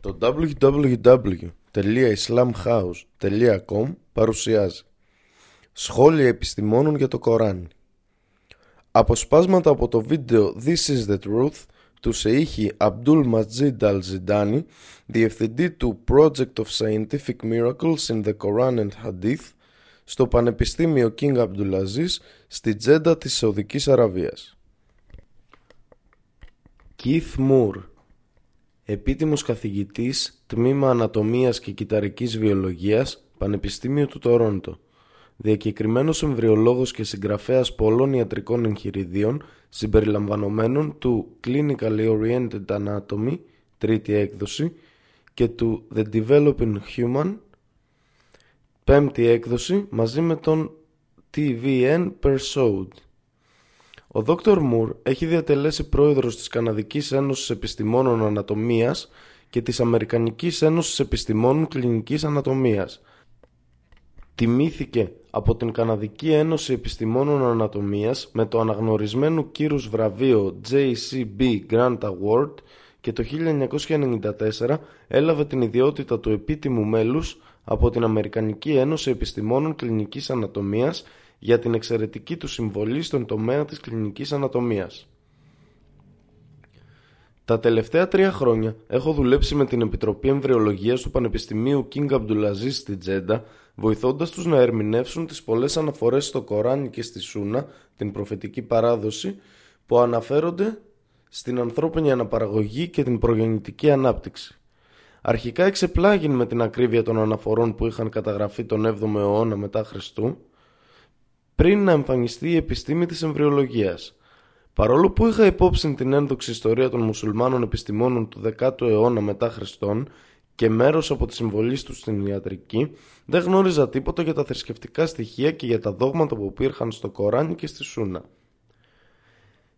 Το www.islamhouse.com παρουσιάζει. Σχόλια επιστημόνων για το Κοράνι Αποσπάσματα από το βίντεο This is the Truth του Σεΐχη Abdul Majid Al-Zidani, διευθυντή του Project of Scientific Miracles in the Quran and Hadith, στο Πανεπιστήμιο King Abdulaziz στη Τζέντα της Σαουδικής Αραβίας. Keith Moore Επίτιμος καθηγητής, Τμήμα Ανατομίας και Κυταρικής Βιολογίας, Πανεπιστήμιο του Τορόντο. Διακεκριμένος εμβριολόγος και συγγραφέας πολλών ιατρικών εγχειριδίων, συμπεριλαμβανομένων του Clinically Oriented Anatomy, τρίτη έκδοση, και του The Developing Human, πέμπτη έκδοση, μαζί με τον TVN Persaud. Ο Δόκτωρ Μουρ έχει διατελέσει πρόεδρος της Καναδικής Ένωσης Επιστημόνων Ανατομίας και της Αμερικανικής Ένωσης Επιστημόνων Κλινικής Ανατομίας. Τιμήθηκε από την Καναδική Ένωση Επιστημόνων Ανατομίας με το αναγνωρισμένο κύρους βραβείο JCB Grant Award και το 1994 έλαβε την ιδιότητα του επίτιμου μέλους από την Αμερικανική Ένωση Επιστημόνων Κλινικής Ανατομίας για την εξαιρετική του συμβολή στον τομέα της κλινικής ανατομίας. Τα τελευταία τρία χρόνια έχω δουλέψει με την Επιτροπή Εμβριολογίας του Πανεπιστημίου King Abdulaziz στη Τζέντα, βοηθώντας τους να ερμηνεύσουν τις πολλές αναφορές στο Κοράνι και στη Σούνα, την προφητική παράδοση, που αναφέρονται στην ανθρώπινη αναπαραγωγή και την προγεννητική ανάπτυξη. Αρχικά εξεπλάγει με την ακρίβεια των αναφορών που είχαν καταγραφεί τον 7ο αιώνα μετά Χριστού, πριν να εμφανιστεί η επιστήμη της εμβριολογίας. Παρόλο που είχα υπόψη την ένδοξη ιστορία των μουσουλμάνων επιστημόνων του 10ου αιώνα μετά Χριστόν και μέρος από τη συμβολή τους στην ιατρική, δεν γνώριζα τίποτα για τα θρησκευτικά στοιχεία και για τα δόγματα που υπήρχαν στο Κοράνι και στη Σούνα.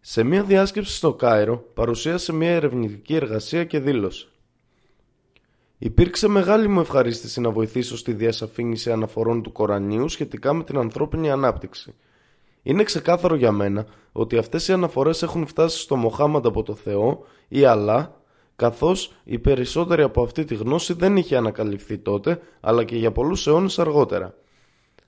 Σε μια διάσκεψη στο Κάιρο παρουσίασε μια ερευνητική εργασία και δήλωσε Υπήρξε μεγάλη μου ευχαρίστηση να βοηθήσω στη διασαφήνιση αναφορών του Κορανίου σχετικά με την ανθρώπινη ανάπτυξη. Είναι ξεκάθαρο για μένα ότι αυτές οι αναφορές έχουν φτάσει στο Μοχάμαντα από το Θεό ή Αλλά, καθώς η περισσότερη από αυτή τη γνώση δεν είχε ανακαλυφθεί τότε, αλλά και για πολλούς αιώνες αργότερα.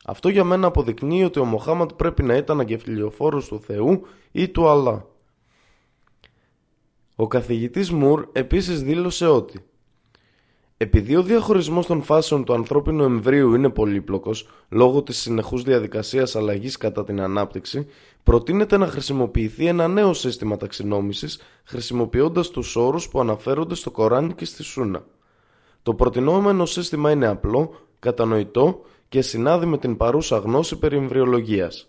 Αυτό για μένα αποδεικνύει ότι ο Μοχάμαντ πρέπει να ήταν αγκεφιλιοφόρος του Θεού ή του Αλλά. Ο καθηγητής Μουρ επίσης δήλωσε ότι επειδή ο διαχωρισμός των φάσεων του ανθρώπινου εμβρίου είναι πολύπλοκος λόγω της συνεχούς διαδικασίας αλλαγής κατά την ανάπτυξη, προτείνεται να χρησιμοποιηθεί ένα νέο σύστημα ταξινόμησης χρησιμοποιώντας τους όρους που αναφέρονται στο Κοράνι και στη Σούνα. Το προτινόμενο σύστημα είναι απλό, κατανοητό και συνάδει με την παρούσα γνώση περί εμβριολογίας.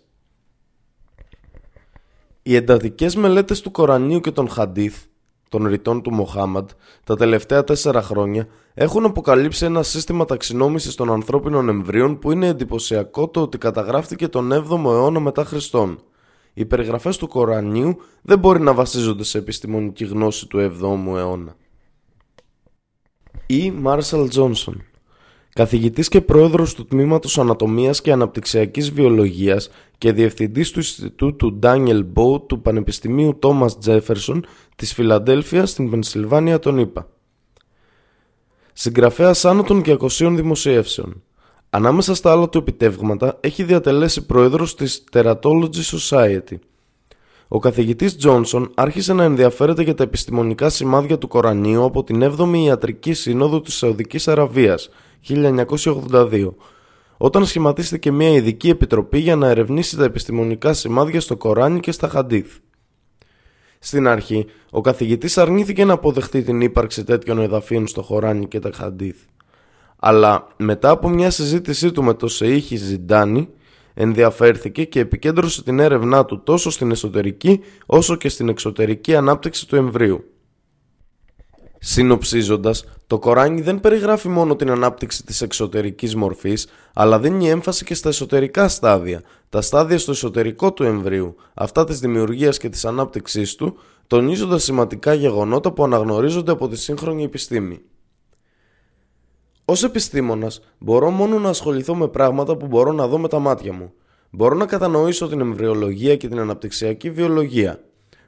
Οι εντατικές μελέτες του Κορανίου και των Χαντίθ των ρητών του Μοχάμαντ τα τελευταία τέσσερα χρόνια έχουν αποκαλύψει ένα σύστημα ταξινόμησης των ανθρώπινων εμβρίων που είναι εντυπωσιακό το ότι καταγράφτηκε τον 7ο αιώνα μετά Χριστόν. Οι περιγραφές του Κορανίου δεν μπορεί να βασίζονται σε επιστημονική γνώση του 7ου αιώνα. Ή Μάρσαλ Τζόνσον καθηγητής και πρόεδρος του Τμήματος Ανατομίας και Αναπτυξιακής Βιολογίας και διευθυντής του Ινστιτούτου Daniel Bow του Πανεπιστημίου Thomas Jefferson της Φιλαντέλφειας στην Πενσιλβάνια τον ΗΠΑ. Συγγραφέας άνω των 200 δημοσιεύσεων. Ανάμεσα στα άλλα του επιτεύγματα έχει διατελέσει πρόεδρος της Teratology Society. Ο καθηγητής Τζόνσον άρχισε να ενδιαφέρεται για τα επιστημονικά σημάδια του Κορανίου από την 7η Ιατρική Σύνοδο της Σαουδικής Αραβίας 1982 όταν σχηματίστηκε μια ειδική επιτροπή για να ερευνήσει τα επιστημονικά σημάδια στο Κοράνι και στα Χαντίθ. Στην αρχή, ο καθηγητής αρνήθηκε να αποδεχτεί την ύπαρξη τέτοιων εδαφίων στο Κοράνι και τα Χαντίθ. Αλλά μετά από μια συζήτησή του με το Σεΐχη Ζιντάνι, ενδιαφέρθηκε και επικέντρωσε την έρευνά του τόσο στην εσωτερική όσο και στην εξωτερική ανάπτυξη του εμβρίου. Συνοψίζοντας, το Κοράνι δεν περιγράφει μόνο την ανάπτυξη της εξωτερικής μορφής, αλλά δίνει έμφαση και στα εσωτερικά στάδια, τα στάδια στο εσωτερικό του εμβρίου, αυτά της δημιουργίας και της ανάπτυξής του, τονίζοντας σημαντικά γεγονότα που αναγνωρίζονται από τη σύγχρονη επιστήμη. Ω επιστήμονας, μπορώ μόνο να ασχοληθώ με πράγματα που μπορώ να δω με τα μάτια μου. Μπορώ να κατανοήσω την εμβριολογία και την αναπτυξιακή βιολογία.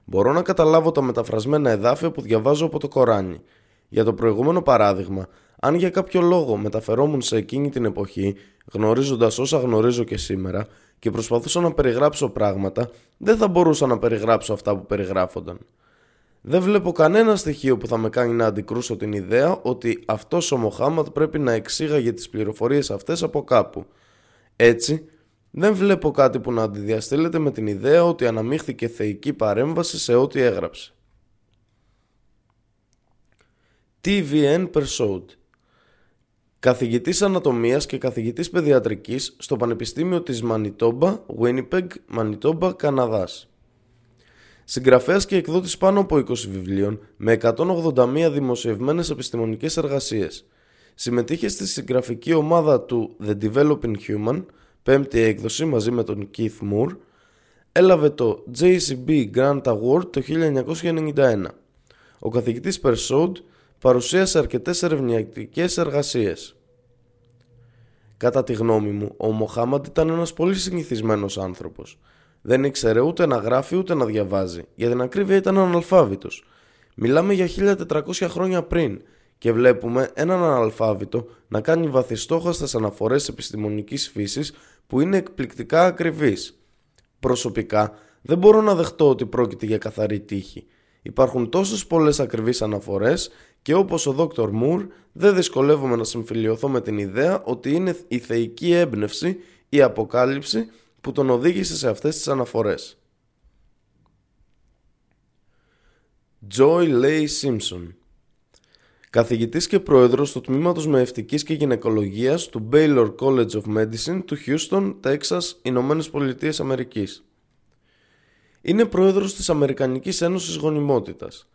Μπορώ να καταλάβω τα μεταφρασμένα εδάφια που διαβάζω από το Κοράνι. Για το προηγούμενο παράδειγμα, αν για κάποιο λόγο μεταφερόμουν σε εκείνη την εποχή, γνωρίζοντας όσα γνωρίζω και σήμερα, και προσπαθούσα να περιγράψω πράγματα, δεν θα μπορούσα να περιγράψω αυτά που περιγράφονταν. Δεν βλέπω κανένα στοιχείο που θα με κάνει να αντικρούσω την ιδέα ότι αυτός ο Μοχάμαντ πρέπει να εξήγαγε τις πληροφορίες αυτές από κάπου. Έτσι, δεν βλέπω κάτι που να αντιδιαστήλεται με την ιδέα ότι αναμίχθηκε θεϊκή παρέμβαση σε ό,τι έγραψε. TVN Persaud Καθηγητής Ανατομίας και καθηγητής Παιδιατρικής στο Πανεπιστήμιο της Μανιτόμπα, Winnipeg, Μανιτόμπα, Καναδάς. Συγγραφέας και εκδότης πάνω από 20 βιβλίων με 181 δημοσιευμένες επιστημονικές εργασίες. Συμμετείχε στη συγγραφική ομάδα του The Developing Human, πέμπτη έκδοση μαζί με τον Keith Moore, έλαβε το JCB Grant Award το 1991. Ο καθηγητής Persaud παρουσίασε αρκετές ερευνητικές εργασίες. Κατά τη γνώμη μου, ο Μοχάμαντ ήταν ένας πολύ συνηθισμένος άνθρωπος. Δεν ήξερε ούτε να γράφει ούτε να διαβάζει. Για την ακρίβεια ήταν αναλφάβητος. Μιλάμε για 1400 χρόνια πριν και βλέπουμε έναν αναλφάβητο να κάνει βαθιστόχαστες αναφορές επιστημονικής φύσης που είναι εκπληκτικά ακριβείς. Προσωπικά δεν μπορώ να δεχτώ ότι πρόκειται για καθαρή τύχη. Υπάρχουν τόσες πολλές ακριβείς αναφορές και όπως ο Δόκτωρ Μουρ δεν δυσκολεύομαι να συμφιλειωθώ με την ιδέα ότι είναι η θεϊκή έμπνευση, η αποκάλυψη που τον οδήγησε σε αυτές τις αναφορές. Joy Leigh Simpson Καθηγητής και πρόεδρος του Τμήματος Μεευτικής και Γυναικολογίας του Baylor College of Medicine του Houston, Texas, Ηνωμένες Πολιτείες Αμερικής. Είναι πρόεδρος της Αμερικανικής Ένωσης Γονιμότητας.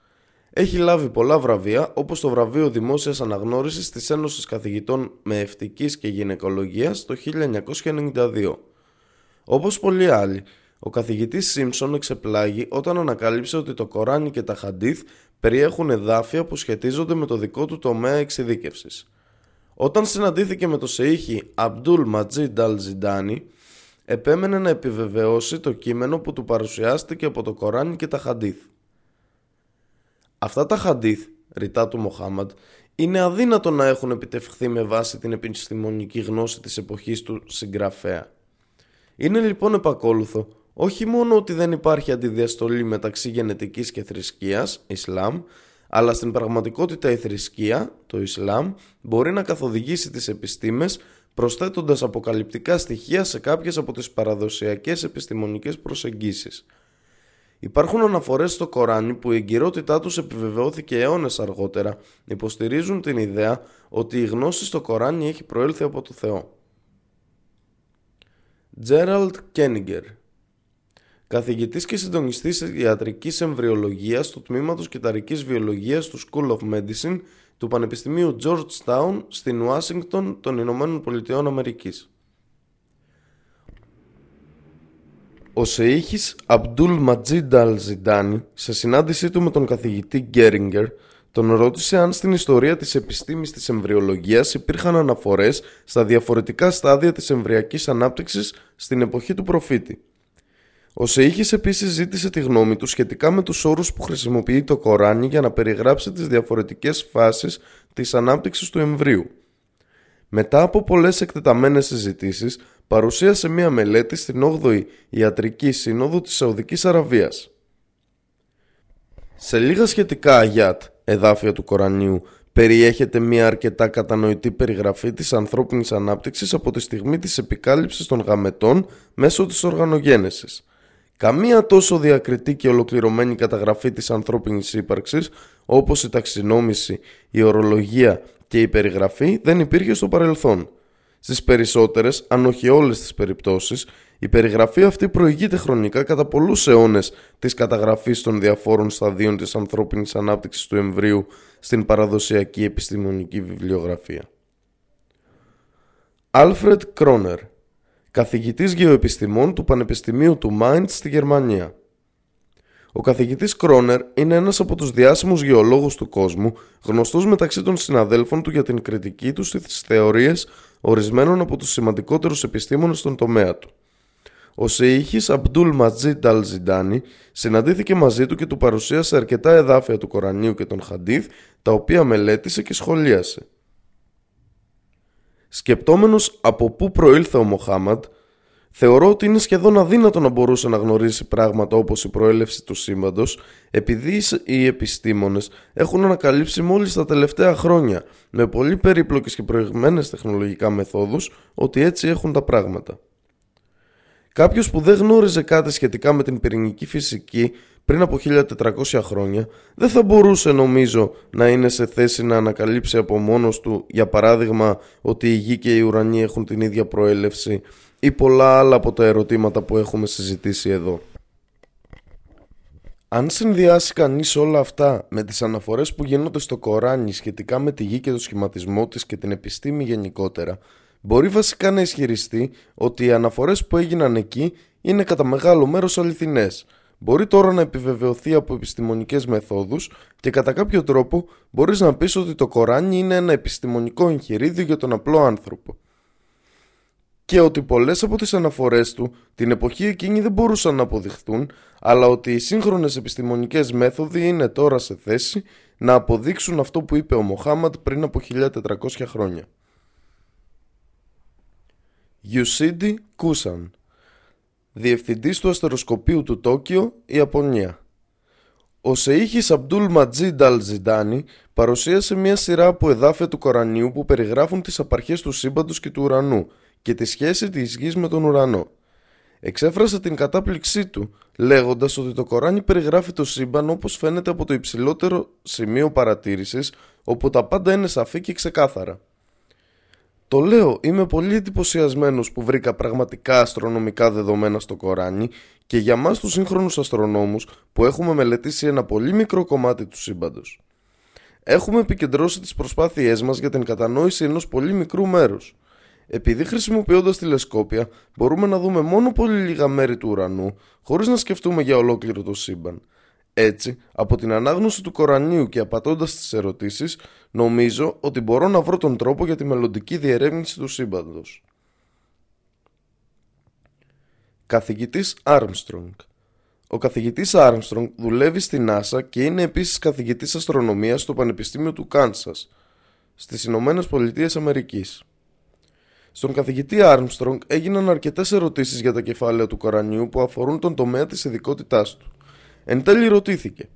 Έχει λάβει πολλά βραβεία όπως το βραβείο Δημόσιας Αναγνώρισης της Ένωσης Καθηγητών Μεευτικής και Γυναικολογίας το 1992. Όπως πολλοί άλλοι, ο καθηγητής Σίμψον εξεπλάγει όταν ανακάλυψε ότι το Κοράνι και τα Χαντίθ περιέχουν εδάφια που σχετίζονται με το δικό του τομέα εξειδίκευσης. Όταν συναντήθηκε με το Σεΐχη Αμπτούλ Ματζίντ Αλ Ζιντάνι, επέμενε να επιβεβαιώσει το κείμενο που του παρουσιάστηκε από το Κοράνι και τα Χαντίθ. Αυτά τα Χαντίθ, ρητά του Μοχάμαντ, είναι αδύνατο να έχουν επιτευχθεί με βάση την επιστημονική γνώση της εποχής του συγγραφέα. Είναι λοιπόν επακόλουθο όχι μόνο ότι δεν υπάρχει αντιδιαστολή μεταξύ γενετικής και θρησκείας, Ισλάμ, αλλά στην πραγματικότητα η θρησκεία, το Ισλάμ, μπορεί να καθοδηγήσει τις επιστήμες προσθέτοντας αποκαλυπτικά στοιχεία σε κάποιες από τις παραδοσιακές επιστημονικές προσεγγίσεις. Υπάρχουν αναφορές στο Κοράνι που η εγκυρότητά τους επιβεβαιώθηκε αιώνες αργότερα, υποστηρίζουν την ιδέα ότι η γνώση στο Κοράνι έχει προέλθει από το Θεό. Τζέραλτ Κένιγκερ Καθηγητής και συντονιστής ιατρικής εμβριολογίας του Τμήματος Κυταρικής Βιολογίας του School of Medicine του Πανεπιστημίου Georgetown στην Ουάσιγκτον των Ηνωμένων Πολιτειών Αμερικής. Ο Σεΐχης Αμπτούλ Ματζίντ Αλ Ζιντάνι, σε συνάντησή του με τον καθηγητή Γκέριγκερ, τον ρώτησε αν στην ιστορία της επιστήμης της εμβριολογίας υπήρχαν αναφορές στα διαφορετικά στάδια της εμβριακής ανάπτυξης στην εποχή του προφήτη. Ο Σεΐχης επίσης ζήτησε τη γνώμη του σχετικά με τους όρους που χρησιμοποιεί το Κοράνι για να περιγράψει τις διαφορετικές φάσεις της ανάπτυξης του εμβρίου. Μετά από πολλές εκτεταμένες συζητήσεις, παρουσίασε μία μελέτη στην 8η Ιατρική Σύνοδο της Σαουδικής Αραβίας. Σε λίγα σχετικά αγιάτ, εδάφια του Κορανίου, περιέχεται μία αρκετά κατανοητή περιγραφή της ανθρώπινης ανάπτυξης από τη στιγμή της επικάλυψης των γαμετών μέσω της οργανογένεσης. Καμία τόσο διακριτή και ολοκληρωμένη καταγραφή της ανθρώπινης ύπαρξης, όπως η ταξινόμηση, η ορολογία και η περιγραφή δεν υπήρχε στο παρελθόν. Στις περισσότερες, αν όχι όλες τις περιπτώσεις, η περιγραφή αυτή προηγείται χρονικά κατά πολλούς αιώνες της καταγραφής των διαφόρων σταδίων της ανθρώπινης ανάπτυξης του εμβρίου στην παραδοσιακή επιστημονική βιβλιογραφία. Άλφρετ Κρόνερ καθηγητής γεωεπιστημών του Πανεπιστημίου του Μάιντς στη Γερμανία. Ο καθηγητής Κρόνερ είναι ένας από τους διάσημους γεωλόγους του κόσμου, γνωστός μεταξύ των συναδέλφων του για την κριτική του στις θεωρίες ορισμένων από τους σημαντικότερους επιστήμονες στον τομέα του. ο Σεΐχης Αμπτούλ Ματζίτ Αλζιντάνη συναντήθηκε μαζί του και του παρουσίασε αρκετά εδάφια του Κορανίου και των Χαντίθ, τα οποία μελέτησε και σχολίασε. Σκεπτόμενος από πού προήλθε ο Μοχάμαντ, θεωρώ ότι είναι σχεδόν αδύνατο να μπορούσε να γνωρίσει πράγματα όπως η προέλευση του σύμπαντος, επειδή οι επιστήμονες έχουν ανακαλύψει μόλις τα τελευταία χρόνια, με πολύ περίπλοκες και προηγμένες τεχνολογικά μεθόδους, ότι έτσι έχουν τα πράγματα. Κάποιος που δεν γνώριζε κάτι σχετικά με την πυρηνική φυσική πριν από 1400 χρόνια δεν θα μπορούσε νομίζω να είναι σε θέση να ανακαλύψει από μόνος του για παράδειγμα ότι η γη και η ουρανοί έχουν την ίδια προέλευση ή πολλά άλλα από τα ερωτήματα που έχουμε συζητήσει εδώ. Αν συνδυάσει κανείς όλα αυτά με τις αναφορές που γίνονται στο Κοράνι σχετικά με τη γη και το σχηματισμό της και την επιστήμη γενικότερα μπορεί βασικά να ισχυριστεί ότι οι αναφορές που έγιναν εκεί είναι κατά μεγάλο μέρος αληθινές. Μπορεί τώρα να επιβεβαιωθεί από επιστημονικές μεθόδους και κατά κάποιο τρόπο μπορείς να πεις ότι το Κοράνι είναι ένα επιστημονικό εγχειρίδιο για τον απλό άνθρωπο. Και ότι πολλές από τις αναφορές του την εποχή εκείνη δεν μπορούσαν να αποδειχθούν, αλλά ότι οι σύγχρονες επιστημονικές μέθοδοι είναι τώρα σε θέση να αποδείξουν αυτό που είπε ο Μοχάμαντ πριν από 1400 χρόνια. Γιουσίντι Κούσαν Διευθυντής του αστεροσκοπίου του Τόκιο, Ιαπωνία Ο Σεΐχης Αμπτούλ Ματζίντ Αλζιντάνη παρουσίασε μια σειρά από εδάφια του Κορανίου που περιγράφουν τις απαρχές του σύμπαντος και του ουρανού και τη σχέση της γης με τον ουρανό. Εξέφρασε την κατάπληξή του, λέγοντας ότι το Κοράνι περιγράφει το σύμπαν όπως φαίνεται από το υψηλότερο σημείο παρατήρησης, όπου τα πάντα είναι σαφή και ξεκάθαρα. Το λέω, είμαι πολύ εντυπωσιασμένος που βρήκα πραγματικά αστρονομικά δεδομένα στο Κοράνι και για μας τους σύγχρονους αστρονόμους που έχουμε μελετήσει ένα πολύ μικρό κομμάτι του σύμπαντος. Έχουμε επικεντρώσει τις προσπάθειές μας για την κατανόηση ενός πολύ μικρού μέρους. Επειδή χρησιμοποιώντας τηλεσκόπια μπορούμε να δούμε μόνο πολύ λίγα μέρη του ουρανού χωρίς να σκεφτούμε για ολόκληρο το σύμπαν. Έτσι, από την ανάγνωση του Κορανίου και απατώντας τις ερωτήσεις, νομίζω ότι μπορώ να βρω τον τρόπο για τη μελλοντική διερεύνηση του σύμπαντος. Καθηγητής Armstrong Ο καθηγητής Armstrong δουλεύει στη NASA και είναι επίσης καθηγητής αστρονομίας στο Πανεπιστήμιο του Κάνσας, στις Ηνωμένες Πολιτείες Αμερικής. Στον καθηγητή Armstrong έγιναν αρκετές ερωτήσεις για τα κεφάλαια του Κορανίου που αφορούν τον τομέα της ειδικότητάς του. Εν τέλει ρωτήθηκε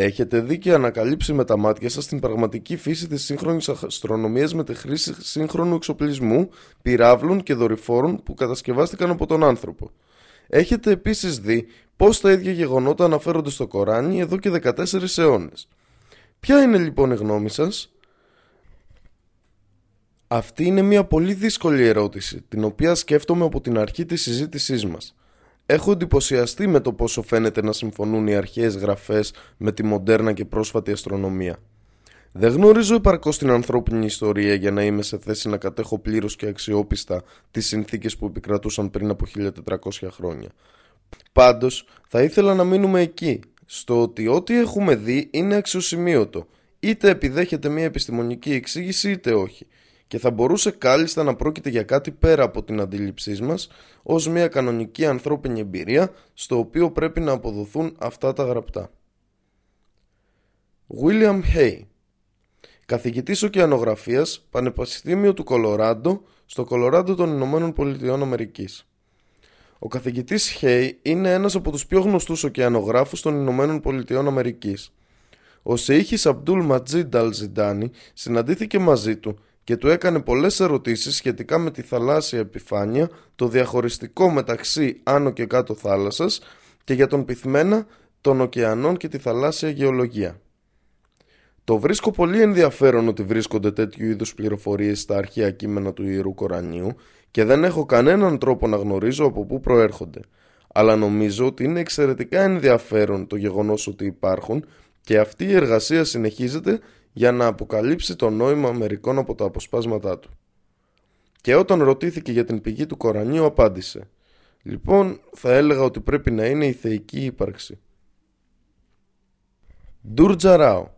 Έχετε δει και ανακαλύψει με τα μάτια σας την πραγματική φύση της σύγχρονης αστρονομίας με τη χρήση σύγχρονου εξοπλισμού, πυράβλων και δορυφόρων που κατασκευάστηκαν από τον άνθρωπο. Έχετε επίσης δει πώς τα ίδια γεγονότα αναφέρονται στο Κοράνι εδώ και 14 αιώνες. Ποια είναι λοιπόν η γνώμη σας; Αυτή είναι μια πολύ δύσκολη ερώτηση, την οποία σκέφτομαι από την αρχή της συζήτησής μας. Έχω εντυπωσιαστεί με το πόσο φαίνεται να συμφωνούν οι αρχαίες γραφές με τη μοντέρνα και πρόσφατη αστρονομία. Δεν γνωρίζω επαρκώς την ανθρώπινη ιστορία για να είμαι σε θέση να κατέχω πλήρως και αξιόπιστα τις συνθήκες που επικρατούσαν πριν από 1400 χρόνια. Πάντως, θα ήθελα να μείνουμε εκεί, στο ότι ό,τι έχουμε δει είναι αξιοσημείωτο, είτε επιδέχεται μια επιστημονική εξήγηση είτε όχι και θα μπορούσε κάλλιστα να πρόκειται για κάτι πέρα από την αντίληψή μας ως μια κανονική ανθρώπινη εμπειρία στο οποίο πρέπει να αποδοθούν αυτά τα γραπτά. William Hay Καθηγητής Οκεανογραφίας, Πανεπιστήμιο του Κολοράντο, στο Κολοράντο των Ηνωμένων Πολιτειών Αμερικής. Ο καθηγητής Hay είναι ένας από τους πιο γνωστούς ωκεανογράφους των Ηνωμένων Πολιτειών Αμερικής. Ο Σεΐχης Αμπτούλ Ματζίντ Αλζιντάνη συναντήθηκε μαζί του και του έκανε πολλές ερωτήσεις σχετικά με τη θαλάσσια επιφάνεια, το διαχωριστικό μεταξύ άνω και κάτω θάλασσας και για τον πυθμένα των ωκεανών και τη θαλάσσια γεωλογία. Το βρίσκω πολύ ενδιαφέρον ότι βρίσκονται τέτοιου είδους πληροφορίες στα αρχαία κείμενα του Ιερού Κορανίου και δεν έχω κανέναν τρόπο να γνωρίζω από πού προέρχονται. Αλλά νομίζω ότι είναι εξαιρετικά ενδιαφέρον το γεγονός ότι υπάρχουν και αυτή η εργασία συνεχίζεται για να αποκαλύψει το νόημα μερικών από τα αποσπάσματά του. Και όταν ρωτήθηκε για την πηγή του Κορανίου απάντησε «Λοιπόν, θα έλεγα ότι πρέπει να είναι η θεϊκή ύπαρξη». Ντούρτζα Ράο,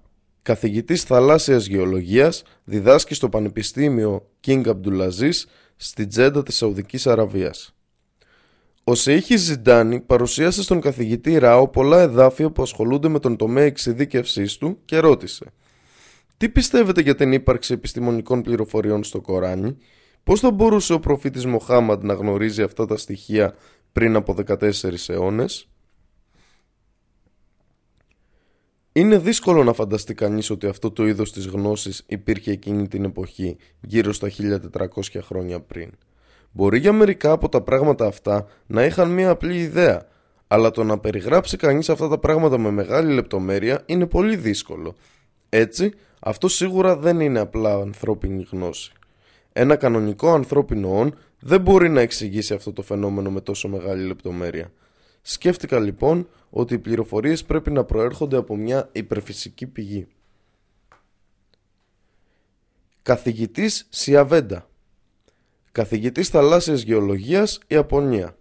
καθηγητής θαλάσσιας γεωλογίας, διδάσκει στο Πανεπιστήμιο King Abdulaziz στη Τζέντα της Σαουδικής Αραβίας. Ο Σεΐχη Ζιντάνη παρουσίασε στον καθηγητή Ράο πολλά εδάφια που ασχολούνται με τον τομέα εξειδίκευσής του και ρώτησε «Τι πιστεύετε για την ύπαρξη επιστημονικών πληροφοριών στο Κοράνι, πώς θα μπορούσε ο προφήτης Μοχάμαντ να γνωρίζει αυτά τα στοιχεία πριν από 14 αιώνες» Είναι δύσκολο να φανταστεί κανείς ότι αυτό το είδος της γνώσης υπήρχε εκείνη την εποχή, γύρω στα 1400 χρόνια πριν. Μπορεί για μερικά από τα πράγματα αυτά να είχαν μία απλή ιδέα, αλλά το να περιγράψει κανείς αυτά τα πράγματα με μεγάλη λεπτομέρεια είναι πολύ δύσκολο. Έτσι, αυτό σίγουρα δεν είναι απλά ανθρώπινη γνώση. Ένα κανονικό ανθρώπινο όν δεν μπορεί να εξηγήσει αυτό το φαινόμενο με τόσο μεγάλη λεπτομέρεια. Σκέφτηκα λοιπόν ότι οι πληροφορίες πρέπει να προέρχονται από μια υπερφυσική πηγή. Καθηγητής Σιαβέντα Καθηγητής θαλάσσιας γεωλογίας Ιαπωνία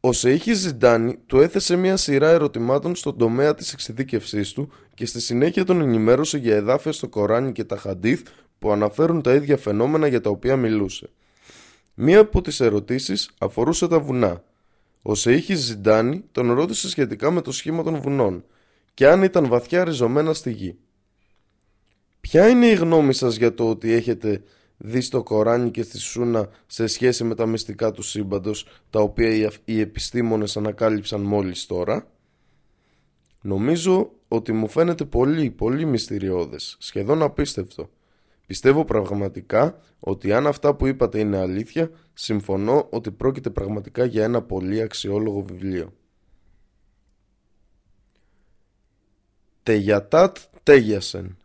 Ο Σεΐχη Ζιντάνη του έθεσε μια σειρά ερωτημάτων στον τομέα της εξειδίκευσής του και στη συνέχεια τον ενημέρωσε για εδάφια στο Κοράνι και τα Χαντίθ που αναφέρουν τα ίδια φαινόμενα για τα οποία μιλούσε. Μία από τις ερωτήσεις αφορούσε τα βουνά ο Σεΐχη Ζιντάνη τον ρώτησε σχετικά με το σχήμα των βουνών και αν ήταν βαθιά ριζωμένα στη γη. Ποια είναι η γνώμη σας για το ότι έχετε δει στο Κοράνι και στη Σούνα σε σχέση με τα μυστικά του σύμπαντος τα οποία οι επιστήμονες ανακάλυψαν μόλις τώρα. Νομίζω ότι μου φαίνεται πολύ πολύ μυστηριώδες, σχεδόν απίστευτο. Πιστεύω πραγματικά ότι αν αυτά που είπατε είναι αλήθεια, συμφωνώ ότι πρόκειται πραγματικά για ένα πολύ αξιόλογο βιβλίο. Τεγιατάτ Τέγιασεν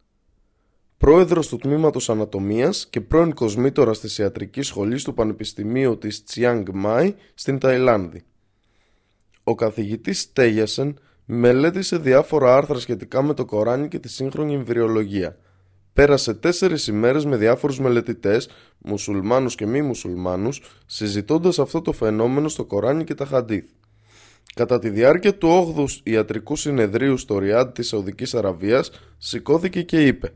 Πρόεδρος του Τμήματος Ανατομίας και πρώην κοσμήτορας της Ιατρικής Σχολής του Πανεπιστημίου της Τσιάνγκ Μάι στην Ταϊλάνδη. Ο καθηγητής Τέγιασεν μελέτησε διάφορα άρθρα σχετικά με το Κοράνι και τη σύγχρονη εμβριολογία – πέρασε τέσσερις ημέρες με διάφορους μελετητές, μουσουλμάνους και μη μουσουλμάνους, συζητώντας αυτό το φαινόμενο στο Κοράνι και τα Χαντίθ. Κατά τη διάρκεια του 8ου ιατρικού συνεδρίου στο Ριάντ της Σαουδικής Αραβίας, σηκώθηκε και είπε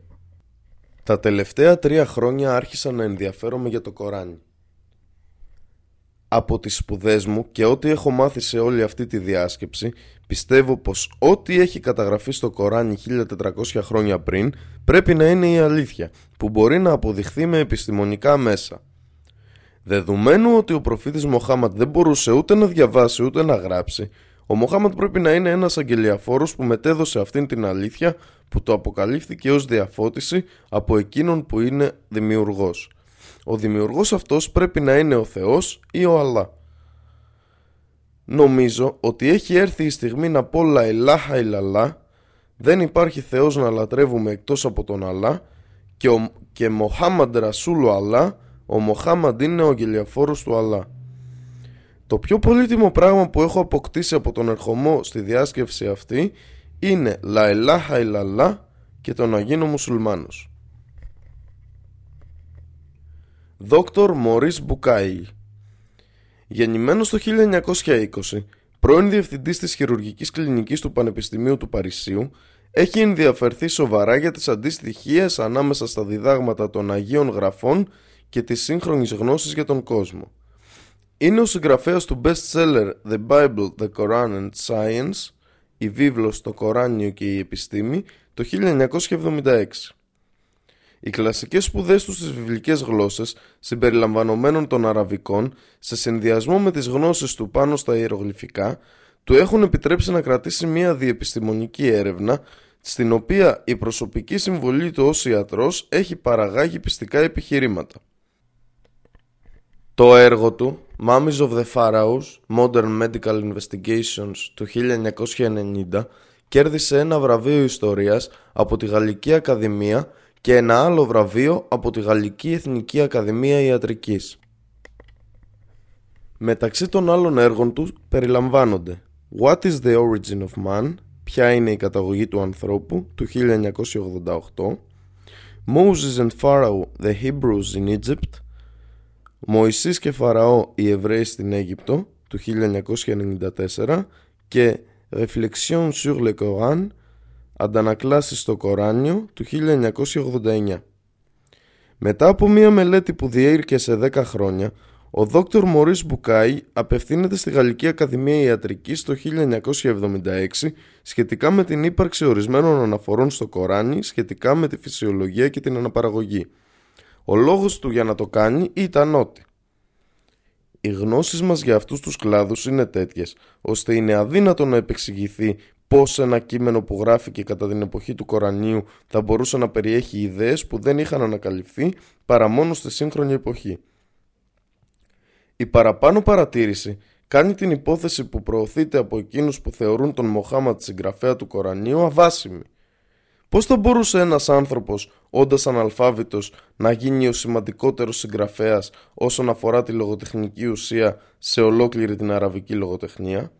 «Τα τελευταία τρία χρόνια άρχισα να ενδιαφέρομαι για το Κοράνι. Από τις σπουδές μου και ό,τι έχω μάθει σε όλη αυτή τη διάσκεψη, πιστεύω πως ό,τι έχει καταγραφεί στο Κοράνι 1400 χρόνια πριν πρέπει να είναι η αλήθεια, που μπορεί να αποδειχθεί με επιστημονικά μέσα. Δεδομένου ότι ο προφήτης Μοχάμαντ δεν μπορούσε ούτε να διαβάσει ούτε να γράψει, ο Μοχάμαντ πρέπει να είναι ένας αγγελιαφόρος που μετέδωσε αυτήν την αλήθεια που το αποκαλύφθηκε ως διαφώτιση από εκείνον που είναι δημιουργός. Ο δημιουργός αυτός πρέπει να είναι ο Θεός ή ο Αλλά. Νομίζω ότι έχει έρθει η στιγμή να πω λα ελάχα ηλαλά δεν υπάρχει Θεός να λατρεύουμε εκτός από τον Αλλά και, ο, και Μοχάμαντ Ρασούλου Αλλά ο Μοχάμαντ είναι ο αγγελιαφόρος του Αλλά. Το πιο πολύτιμο πράγμα που έχω αποκτήσει από τον ερχομό στη διάσκεψη αυτή είναι λα ελάχα ηλαλά και το να γίνω μουσουλμάνος. Δόκτωρ Μωρίς Μπουκάι Γεννημένος το 1920, πρώην διευθυντής της χειρουργικής κλινικής του Πανεπιστημίου του Παρισίου, έχει ενδιαφερθεί σοβαρά για τις αντιστοιχίες ανάμεσα στα διδάγματα των Αγίων Γραφών και τις σύγχρονης γνώσης για τον κόσμο. Είναι ο συγγραφέας του best-seller The Bible, The Quran and Science, η βίβλος «Το Κοράνιο και η Επιστήμη» το 1976. Οι κλασικές σπουδές τους στις βιβλικές γλώσσες, συμπεριλαμβανομένων των αραβικών, σε συνδυασμό με τις γνώσεις του πάνω στα ιερογλυφικά, του έχουν επιτρέψει να κρατήσει μια διεπιστημονική έρευνα, στην οποία η προσωπική συμβολή του ως ιατρός έχει παραγάγει πιστικά επιχειρήματα. Το έργο του, Mummies of the Pharaohs, Modern Medical Investigations του 1990, κέρδισε ένα βραβείο ιστορίας από τη Γαλλική Ακαδημία και ένα άλλο βραβείο από τη Γαλλική Εθνική Ακαδημία Ιατρικής. Μεταξύ των άλλων έργων του περιλαμβάνονται What is the origin of man, ποια είναι η καταγωγή του ανθρώπου του 1988, Moses and Pharaoh, the Hebrews in Egypt, Μωυσής και Φαραώ, οι Εβραίοι στην Αίγυπτο του 1994 και Reflexion sur le Coran, Αντανακλάσεις στο Κοράνιο του 1989. Μετά από μία μελέτη που διήρκε σε 10 χρόνια, Ο δόκτωρ Μωρίς Μπουκάη απευθύνεται στη Γαλλική Ακαδημία Ιατρικής το 1976 σχετικά με την ύπαρξη ορισμένων αναφορών στο Κοράνι σχετικά με τη φυσιολογία και την αναπαραγωγή. Ο λόγος του για να το κάνει ήταν ότι οι γνώσεις μας για αυτούς τους κλάδους είναι τέτοιες, ώστε είναι αδύνατο να επεξηγηθεί πώς ένα κείμενο που γράφηκε κατά την εποχή του Κορανίου θα μπορούσε να περιέχει ιδέες που δεν είχαν ανακαλυφθεί παρά μόνο στη σύγχρονη εποχή. Η παραπάνω παρατήρηση κάνει την υπόθεση που προωθείται από εκείνους που θεωρούν τον Μοχάματ συγγραφέα του Κορανίου αβάσιμη. Πώς θα μπορούσε ένας άνθρωπος, όντας αναλφάβητος, να γίνει ο σημαντικότερος συγγραφέας όσον αφορά τη λογοτεχνική ουσία σε ολόκληρη την αραβική λογοτεχνία;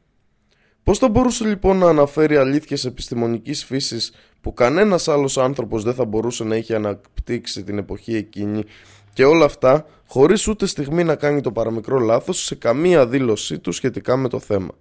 Πώς θα μπορούσε λοιπόν να αναφέρει αλήθειες επιστημονικής φύσης που κανένας άλλος άνθρωπος δεν θα μπορούσε να έχει αναπτύξει την εποχή εκείνη και όλα αυτά χωρίς ούτε στιγμή να κάνει το παραμικρό λάθος σε καμία δήλωσή του σχετικά με το θέμα;